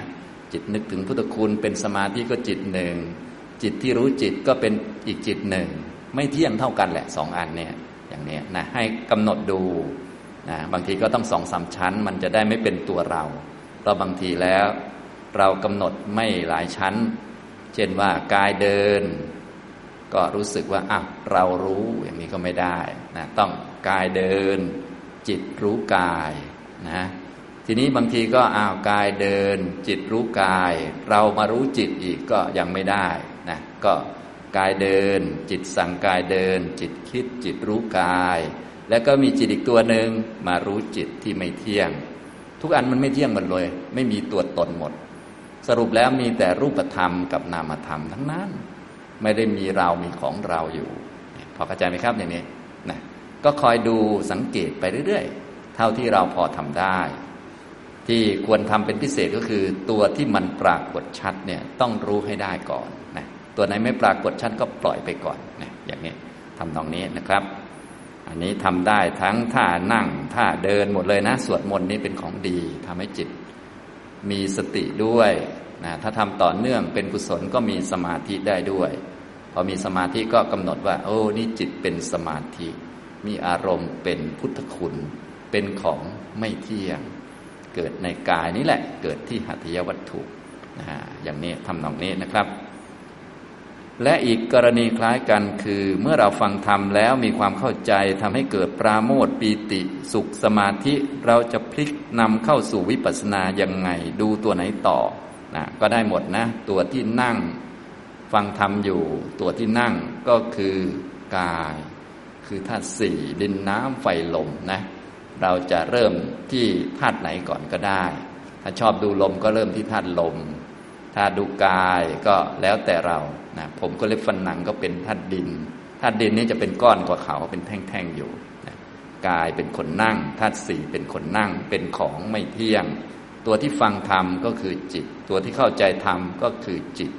จิตนึกถึงพุทธคุณเป็นสมาธิก็จิตหนึ่ง จิตที่รู้จิตก็เป็นอีกจิตหนึ่ง ไม่เที่ยงเท่ากันแหละสองอันเนี่ยอย่างนี้นะให้กำหนดดูนะบางทีก็ต้องสองสามชั้น มันจะได้ไม่เป็นตัวเรา เพราะบางทีแล้ว เรากำหนดไม่หลายชั้น เช่นว่ากายเดิน ก็รู้สึกว่าอะเรารู้อย่างนี้ก็ไม่ได้นะต้องกายเดิน จิตรู้กายนะทีนี้บางทีก็อ้าวกายเดิน จิตรู้กาย เรามารู้จิตอีกก็ยังไม่ได้นะก็กายเดิน จิตสั่งกายเดิน จิตคิดจิตรู้กาย แล้วก็มีจิตอีกตัวหนึ่งมารู้จิตที่ไม่เที่ยง ทุกอันมันไม่เที่ยงหมดเลย ไม่มีตัวตนหมด สรุปแล้วมีแต่รูปธรรมกับนามธรรมทั้งนั้น ไม่ได้มีเรามีของเราอยู่พอเข้าใจไหมครับอย่างนี้นะก็คอยดูสังเกตไปเรื่อยๆ เท่าที่เราพอทำได้ ที่ควรทำเป็นพิเศษก็คือ ตัวที่มันปรากฏชัดเนี่ยต้องรู้ให้ได้ก่อนนะตัวไหนไม่ปรากฏชัดก็ปล่อยไปก่อนนะอย่างนี้ทำตรงนี้นะครับ อันนี้ทำได้ทั้งท่านั่งท่าเดินหมดเลยนะ สวดมนต์นี้เป็นของดีทำให้จิตมีสติด้วยนะถ้าทำต่อเนื่องเป็นกุศลก็มีสมาธิได้ด้วยพอมีสมาธิก็กำหนดว่า โอ้นี่จิตเป็นสมาธิ มีอารมณ์เป็นพุทธคุณ เป็นของไม่เที่ยง เกิดในกายนี้แหละ เกิดที่หัตถยวัตถุนะอย่างนี้ทำตรงนี้นะครับ และอีกกรณีคล้ายกันคือเมื่อเราฟังธรรมแล้วมีความเข้าใจทำให้เกิดปราโมทปีติ สุขสมาธิเราจะพลิกนำเข้าสู่วิปัสสนายังไง ดูตัวไหนต่อนะก็ได้หมดนะ ตัวที่นั่ง ฟังธรรมอยู่ ตัวที่นั่งก็คือกาย คือธาตุสี่ดินน้ำไฟลมนะเราจะเริ่มที่ธาตุไหนก่อนก็ได้ ถ้าชอบดูลมก็เริ่มที่ธาตุลม ถ้าดูกายก็แล้วแต่เรานะผมก็เล็บฟันหนังก็เป็นธาตุดินธาตุดินนี้จะเป็นก้อนกว่าเขาเป็นแท่งๆอยู่นะกายเป็นคนนั่งธาตุสี่เป็นคนนั่งเป็นของไม่เที่ยง ตัวที่ฟังธรรมก็คือจิต ตัวที่เข้าใจธรรมก็คือจิต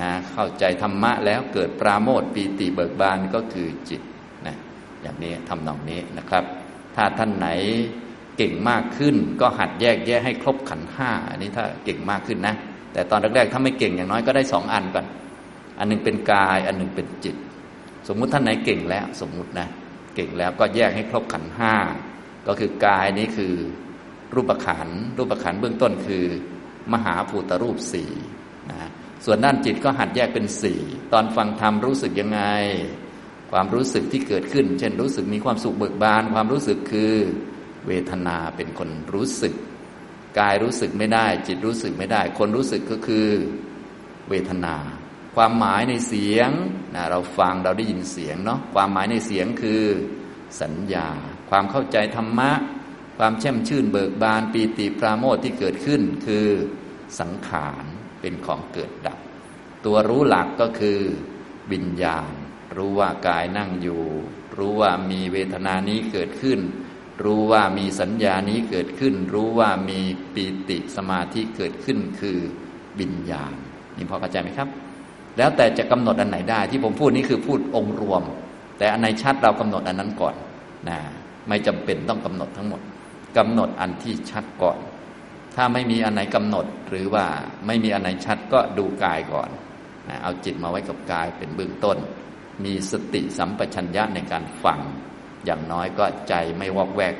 นะเข้าใจธรรมะแล้วเกิดปราโมทปีติเบิกบานก็คือจิตนะอย่างนี้ทำนองนี้นะครับ ถ้าท่านไหนเก่งมากขึ้นก็หัดแยกแยะให้ครบขันห้าอันนี้ถ้าเก่งมากขึ้นนะ แต่ตอนแรกๆถ้าไม่เก่งอย่างน้อยก็ได้สองอันก่อน อันนึงเป็นกาย อันนึงเป็นจิต สมมุติท่านไหนเก่งแล้ว สมมุตินะ เก่งแล้วก็แยกให้ครบขันห้าก็คือกายนี้คือรูปขันรูปขันเบื้องต้นคือ มหาภูตรูปสี่นะส่วนด้านจิตก็หัดแยกเป็นสี่ตอนฟังธรรมรู้สึกยังไง ความรู้สึกที่เกิดขึ้น เช่นรู้สึกมีความสุขเบิกบาน ความรู้สึกคือเวทนาเป็นคนรู้สึก กายรู้สึกไม่ได้ จิตรู้สึกไม่ได้ คนรู้สึกก็คือเวทนา ความหมายในเสียงนะเราฟังเราได้ยินเสียงเนาะความหมายในเสียงคือสัญญา ความเข้าใจธรรมะ ความแช่มชื่นเบิกบานปีติปราโมทที่เกิดขึ้น คือสังขารเป็นของเกิดดับ ตัวรู้หลักก็คือวิญญาณ รู้ว่ากายนั่งอยู่ รู้ว่ามีเวทนานี้เกิดขึ้น รู้ว่ามีสัญญานี้เกิดขึ้น รู้ว่ามีปีติสมาธิเกิดขึ้นคือวิญญาณนี่พอเข้าใจไหมครับ แล้วแต่จะกำหนดอันไหนได้ที่ผมพูดนี้คือพูดองค์รวม แต่อันไหนชัดเรากำหนดอันนั้นก่อนนะไม่จำเป็นต้องกำหนดทั้งหมดกำหนดอันที่ชัดก่อน ถ้าไม่มีอันไหนกำหนดหรือว่าไม่มีอันไหนชัดก็ดูกายก่อนนะเอาจิตมาไว้กับกายเป็นเบื้องต้น มีสติสัมปชัญญะในการฟัง อย่างน้อยก็ใจไม่วอกแวก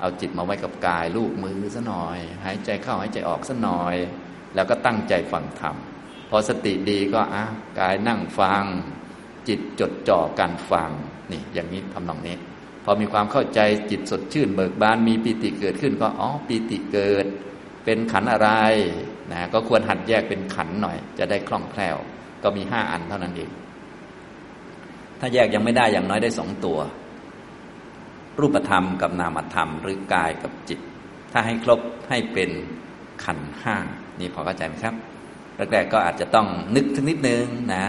เอาจิตมาไว้กับกายลูกมือซะหน่อย หายใจเข้าหายใจออกซะหน่อย แล้วก็ตั้งใจฟังธรรมพอสติดีก็อะกายนั่งฟัง จิตจดจ่อการฟังนี่อย่างนี้ทำนองนี้ พอมีความเข้าใจจิตสดชื่นเบิกบานมีปีติเกิดขึ้นก็อ๋อปีติเกิด เป็นขันอะไรนะก็ควรหัดแยกเป็นขันหน่อย จะได้คล่องแคล่ว ก็มีห้าอันเท่านั้นเองถ้าแยกยังไม่ได้อย่างน้อยได้สองตัว รูปธรรมกับนามธรรม หรือกายกับจิต ถ้าให้ครบให้เป็นขันห้านี่พอเข้าใจไหมครับแรกๆก็อาจจะต้องนึกถึงนิดนึงนะ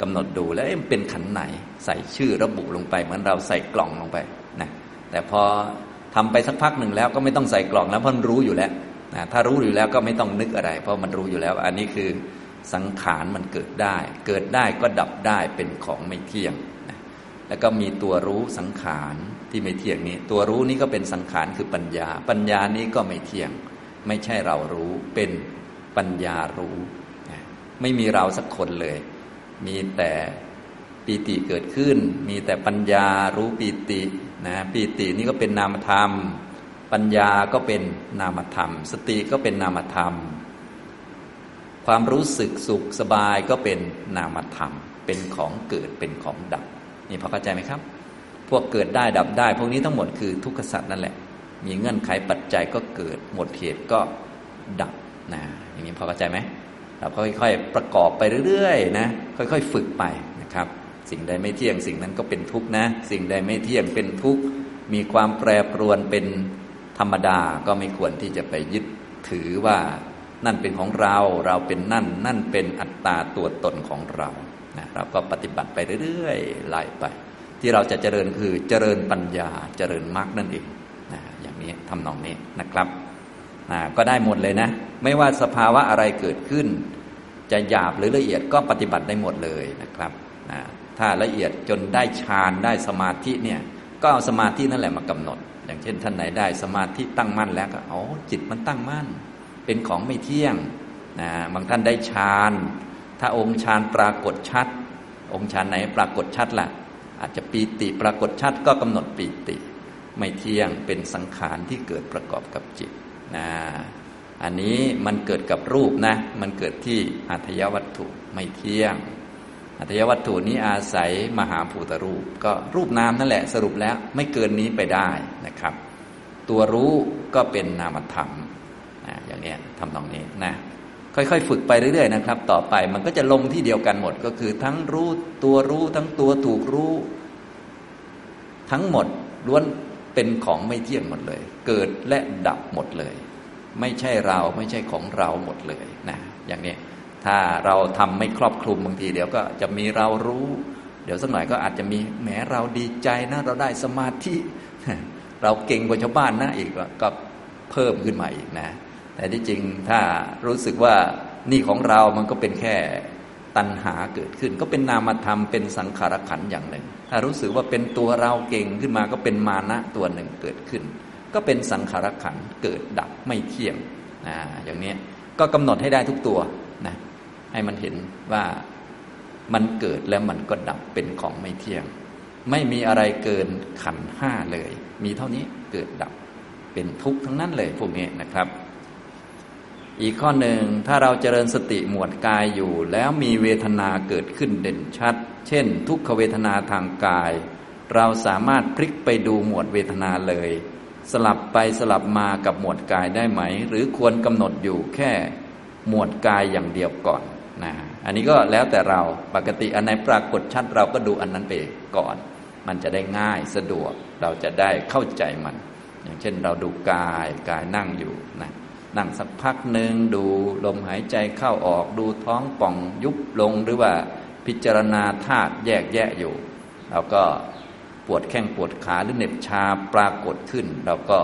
กำหนดดูแล้วมันเป็นขันไหน ใส่ชื่อระบุลงไป เหมือนเราใส่กล่องลงไปนะแต่พอทำไปสักพักหนึ่งแล้วก็ไม่ต้องใส่กล่องแล้วเพราะมันรู้อยู่แล้วนะถ้ารู้อยู่แล้วก็ไม่ต้องนึกอะไร เพราะมันรู้อยู่แล้ว อันนี้คือสังขารมันเกิดได้ เกิดได้ก็ดับได้เป็นของไม่เที่ยง แล้วก็มีตัวรู้สังขารที่ไม่เที่ยงนี้ ตัวรู้นี้ก็เป็นสังขารคือปัญญา ปัญญานี้ก็ไม่เที่ยง ไม่ใช่เรารู้เป็นปัญญารู้ ไม่มีเราสักคนเลย มีแต่ปีติเกิดขึ้น มีแต่ปัญญารู้ปีตินะปีตินี่ก็เป็นนามธรรม ปัญญาก็เป็นนามธรรม สติก็เป็นนามธรรม ความรู้สึกสุขสบายก็เป็นนามธรรม เป็นของเกิดเป็นของดับ นี่พอเข้าใจไหมครับ พวกเกิดได้ดับได้ พวกนี้ทั้งหมดคือทุกขสัตว์นั่นแหละ มีเงื่อนไขปัจจัยก็เกิดหมดเหตุก็ดับนะอย่างนี้พอเข้าใจไหมเราก็ค่อยๆประกอบไปเรื่อยๆนะค่อยๆฝึกไปนะครับ สิ่งใดไม่เที่ยงสิ่งนั้นก็เป็นทุกข์นะ สิ่งใดไม่เที่ยงเป็นทุกข์มีความแปรปรวนเป็นธรรมดาก็ไม่ควรที่จะไปยึดถือว่านั่นเป็นของเรา เราเป็นนั่น นั่นเป็นอัตตาตัวตนของเรา นะเราก็ปฏิบัติไปเรื่อยๆไล่ไป ที่เราจะเจริญคือเจริญปัญญาเจริญมรรคนั่นเองนะอย่างนี้ทำนองนี้นะครับก็ได้หมดเลยนะ ไม่ว่าสภาวะอะไรเกิดขึ้น จะหยาบหรือละเอียดก็ปฏิบัติได้หมดเลยนะครับถ้าละเอียดจนได้ฌานได้สมาธิเนี่ยก็เอาสมาธินั่นแหละมากำหนด อย่างเช่นท่านไหนได้สมาธิตั้งมั่นแล้วก็อ๋อจิตมันตั้งมั่น เป็นของไม่เที่ยงนะบางท่านได้ฌาน ถ้าองค์ฌานปรากฏชัด องค์ฌานไหนปรากฏชัดละ่ะ อาจจะปีติปรากฏชัดก็กำหนดปีติ ไม่เที่ยงเป็นสังขารที่เกิดประกอบกับจิตนะอันนี้มันเกิดกับรูปนะ มันเกิดที่อัตยวัตถุไม่เที่ยง อัตยวัตถุนี้อาศัยมหาภูตรูป ก็รูปนามนั่นแหละสรุปแล้วไม่เกินนี้ไปได้นะครับ ตัวรู้ก็เป็นนามธรรมนะอย่างนี้ทำตรงนี้นะ ค่อยๆ ฝึกไปเรื่อยๆนะครับ ต่อไปมันก็จะลงที่เดียวกันหมด ก็คือทั้งรู้ตัวรู้ทั้งตัวถูกรู้ ทั้งหมดล้วนเป็นของไม่เที่ยงหมดเลย เกิดและดับหมดเลย ไม่ใช่เราไม่ใช่ของเราหมดเลยนะอย่างนี้ถ้าเราทำไม่ครอบคลุมบางที เดี๋ยวก็จะมีเรารู้ เดี๋ยวสักหน่อยก็อาจจะมีแหมเราดีใจนะ เราได้สมาธิเราเก่งกว่าชาวบ้านนะอีกก็เพิ่มขึ้นมาอีกนะ แต่ที่จริงถ้ารู้สึกว่านี่ของเรามันก็เป็นแค่ตัณหาเกิดขึ้น ก็เป็นนามธรรมเป็นสังขารขันอย่างหนึ่ง ถ้ารู้สึกว่าเป็นตัวเราเก่งขึ้นมาก็เป็นมานะตัวหนึ่งเกิดขึ้น ก็เป็นสังขารขันเกิดดับไม่เที่ยงนะอย่างนี้ก็กำหนดให้ได้ทุกตัวนะให้มันเห็นว่ามันเกิดแล้วมันก็ดับเป็นของไม่เที่ยง ไม่มีอะไรเกินขันห้าเลย มีเท่านี้เกิดดับเป็นทุกข์ทั้งนั้นเลยพวกนี้นะครับ อีกข้อหนึ่งถ้าเราเจริญสติหมวดกายอยู่ แล้วมีเวทนาเกิดขึ้นเด่นชัด เช่น ทุกขเวทนาทางกาย เราสามารถพลิกไปดูหมวดเวทนาเลย สลับไปสลับมากับหมวดกายได้ไหม หรือควรกำหนดอยู่แค่หมวดกายอย่างเดียวก่อนนะอันนี้ก็แล้วแต่เราปกติอันไหนปรากฏชัดเราก็ดูอันนั้นไปก่อน มันจะได้ง่ายสะดวกเราจะได้เข้าใจมัน อย่างเช่นเราดูกายกายนั่งอยู่นะ นั่งสักพักหนึ่งดูลมหายใจเข้าออกดูท้องป่องยุบลงหรือว่าพิจารณาธาตุแยกแยะอยู่เราก็ปวดแข้งปวดขาหรือเหน็บชาปรากฏขึ้น เราก็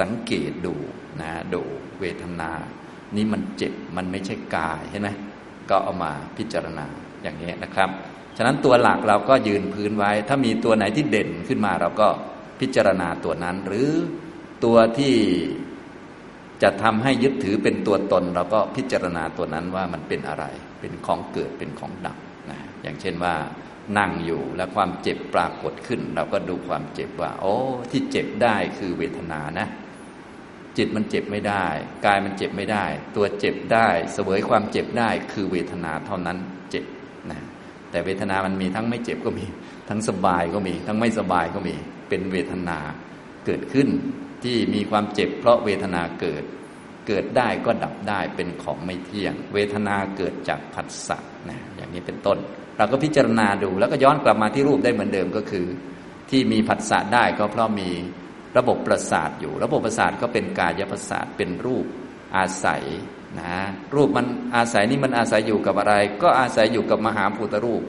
สังเกตดูนะดูเวทนา นี่มันเจ็บมันไม่ใช่กายใช่ไหมก็เอามาพิจารณาอย่างนี้นะครับ ฉะนั้นตัวหลักเราก็ยืนพื้นไว้ ถ้ามีตัวไหนที่เด่นขึ้นมาเราก็พิจารณาตัวนั้น หรือตัวที่ จะทำให้ยึดถือเป็นตัวตน เราก็พิจารณาตัวนั้นว่ามันเป็นอะไร เป็นของเกิดเป็นของดับนะอย่างเช่นว่านั่งอยู่แล้วความเจ็บปรากฏขึ้น เราก็ดูความเจ็บว่า โอ้ที่เจ็บได้คือเวทนานะ จิตมันเจ็บไม่ได้ กายมันเจ็บไม่ได้ ตัวเจ็บได้ เสวยความเจ็บได้คือเวทนาเท่านั้นเจ็บนะแต่เวทนามันมีทั้งไม่เจ็บก็มี ทั้งสบายก็มี ทั้งไม่สบายก็มี เป็นเวทนาเกิดขึ้น ที่มีความเจ็บเพราะเวทนาเกิด เกิดได้ก็ดับได้เป็นของไม่เที่ยง เวทนาเกิดจากผัสสะนะอย่างนี้เป็นต้น เราก็พิจารณาดูแล้วก็ย้อนกลับมาที่รูปได้เหมือนเดิมก็คือ ที่มีผัสสะได้ก็เพราะมีระบบประสาทอยู่ ระบบประสาทก็เป็นกายประสาทเป็นรูปอาศัยนะรูปมันอาศัยนี่มันอาศัยอยู่กับอะไร ก็อาศัยอยู่กับมหาภูตรูป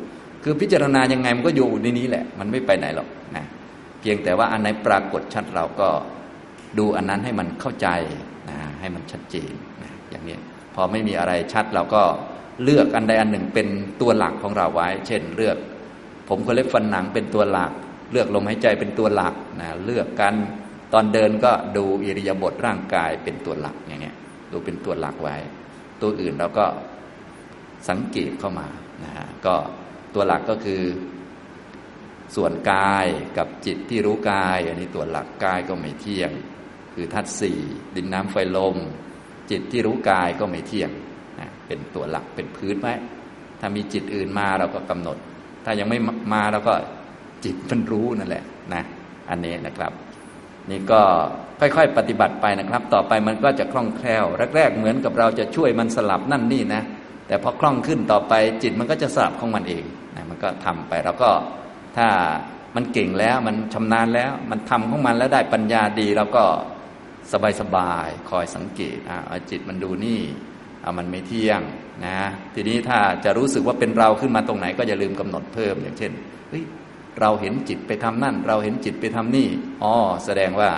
คือพิจารณายังไงมันก็อยู่ในนี้แหละ มันไม่ไปไหนหรอกนะเพียงแต่ว่าอันไหนปรากฏชัดเราก็ ดูอันนั้นให้มันเข้าใจนะให้มันชัดเจนนะอย่างนี้พอไม่มีอะไรชัดเราก็เลือกอันใดอันหนึ่งเป็นตัวหลักของเราไว้ เช่น เลือก ผมก็เล็บฟันหนังเป็นตัวหลัก เลือกลมหายใจเป็นตัวหลักนะเลือกการตอนเดินก็ดูอิริยาบถร่างกายเป็นตัวหลักอย่างเงี้ยดูเป็นตัวหลักไว้ ตัวอื่นเราก็สังเกตเข้ามานะฮะก็ตัวหลักก็คือ ส่วนกายกับจิตที่รู้กาย อันนี้ตัวหลักกายก็ไม่เที่ยง คือธาตุสี่ดินน้ำไฟลม จิตที่รู้กายก็ไม่เที่ยงนะเป็นตัวหลักเป็นพื้นไว้ถ้ามีจิตอื่นมาเราก็กำหนด ถ้ายังไม่มาเราก็จิตมันรู้นั่นแหละนะอันนี้นะครับ นี่ก็ค่อยๆ ปฏิบัติไปนะครับ ต่อไปมันก็จะคล่องแคล่วแรกๆเหมือนกับเราจะช่วยมันสลับนั่นนี่นะแต่พอคล่องขึ้นต่อไปจิตมันก็จะสลับของมันเองนะมันก็ทำไปแล้วก็ถ้ามันเก่งแล้วมันชำนาญแล้ว มันทำของมันแล้วได้ปัญญาดีเราก็ สบายๆคอยสังเกตอ่าจิตมันดูนี่เอามันไม่เที่ยงนะทีนี้ถ้าจะรู้สึกว่าเป็นเราขึ้นมาตรงไหน ก็อย่าลืมกำหนดเพิ่มอย่างเช่นเฮ้ยเราเห็นจิตไปทำนั่น เราเห็นจิตไปทำนี่อ๋อแสดงว่า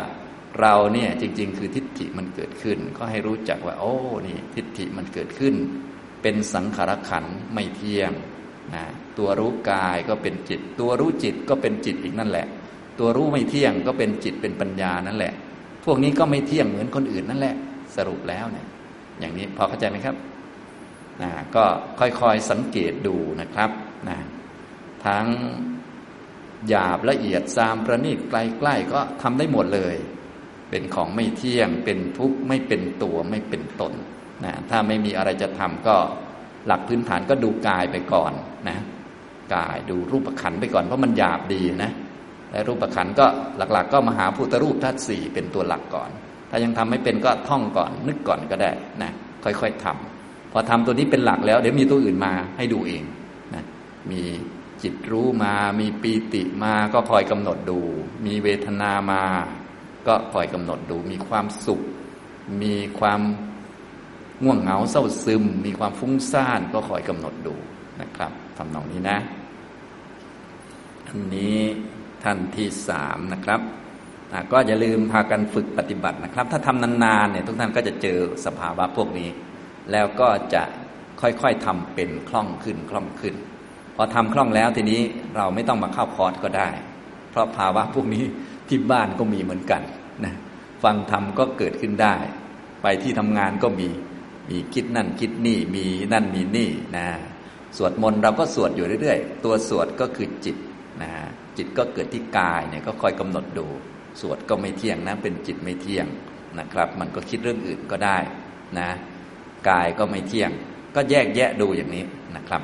เราเนี่ยจริง ๆ คือทิฏฐิมันเกิดขึ้น ก็ให้รู้จักว่า โอ้นี่ทิฏฐิมันเกิดขึ้น เป็นสังขารขันไม่เที่ยงนะตัวรู้กายก็เป็นจิต ตัวรู้จิตก็เป็นจิตอีกนั่นแหละ ตัวรู้ไม่เที่ยงก็เป็นจิตเป็นปัญญานั่นแหละ พวกนี้ก็ไม่เที่ยงเหมือนคนอื่นนั่นแหละ สรุปแล้วเนี่ย อย่างนี้พอเข้าใจไหมครับนะก็ค่อยๆสังเกตดูนะครับนะทั้งหยาบละเอียดซามประณีตใกล้ๆก็ทำได้หมดเลย เป็นของไม่เที่ยง เป็นทุกข์ไม่เป็นตัวไม่เป็นตนนะถ้าไม่มีอะไรจะทำก็หลักพื้นฐานก็ดูกายไปก่อนนะกายดูรูปขันไปก่อนเพราะมันหยาบดีนะ และรูปขันก็หลัก ๆ ก็มหาพุทธรูปธาตุสี่เป็นตัวหลักก่อน ถ้ายังทำไม่เป็นก็ท่องก่อนนึกก่อนก็ได้นะค่อยๆทำพอทำตัวนี้เป็นหลักแล้วเดี๋ยวมีตัวอื่นมาให้ดูเองนะมีจิตรู้มา มีปีติมาก็คอยกำหนดดู มีเวทนามา ก็คอยกำหนดดู มีความสุข มีความง่วงเหงาเศร้าซึม มีความฟุ้งซ่านก็คอยกำหนดดูนะครับทำนองนี้นะ อันนี้ ท่านที่สามนะครับก็อย่าลืมพากันฝึกปฏิบัตินะครับ ถ้าทำนานๆเนี่ยทุกท่านก็จะเจอสภาวะพวกนี้ แล้วก็จะค่อยๆทำเป็นคล่องขึ้นคล่องขึ้น พอทำคล่องแล้วทีนี้เราไม่ต้องมาเข้าคอร์สก็ได้ เพราะภาวะพวกนี้ที่บ้านก็มีเหมือนกันนะฟังธรรมก็เกิดขึ้นได้ ไปที่ทำงานก็มีมีคิดนั่นคิดนี่มีนั่นมีนี่นะสวดมนต์เราก็สวดอยู่เรื่อย ๆ ตัวสวดก็คือจิตนะฮะ จิตก็เกิดที่กายเนี่ยก็คอยกำหนดดู สวดก็ไม่เที่ยงนะเป็นจิตไม่เที่ยงนะครับ มันก็คิดเรื่องอื่นก็ได้นะ กายก็ไม่เที่ยง ก็แยกแยะดูอย่างนี้นะครับ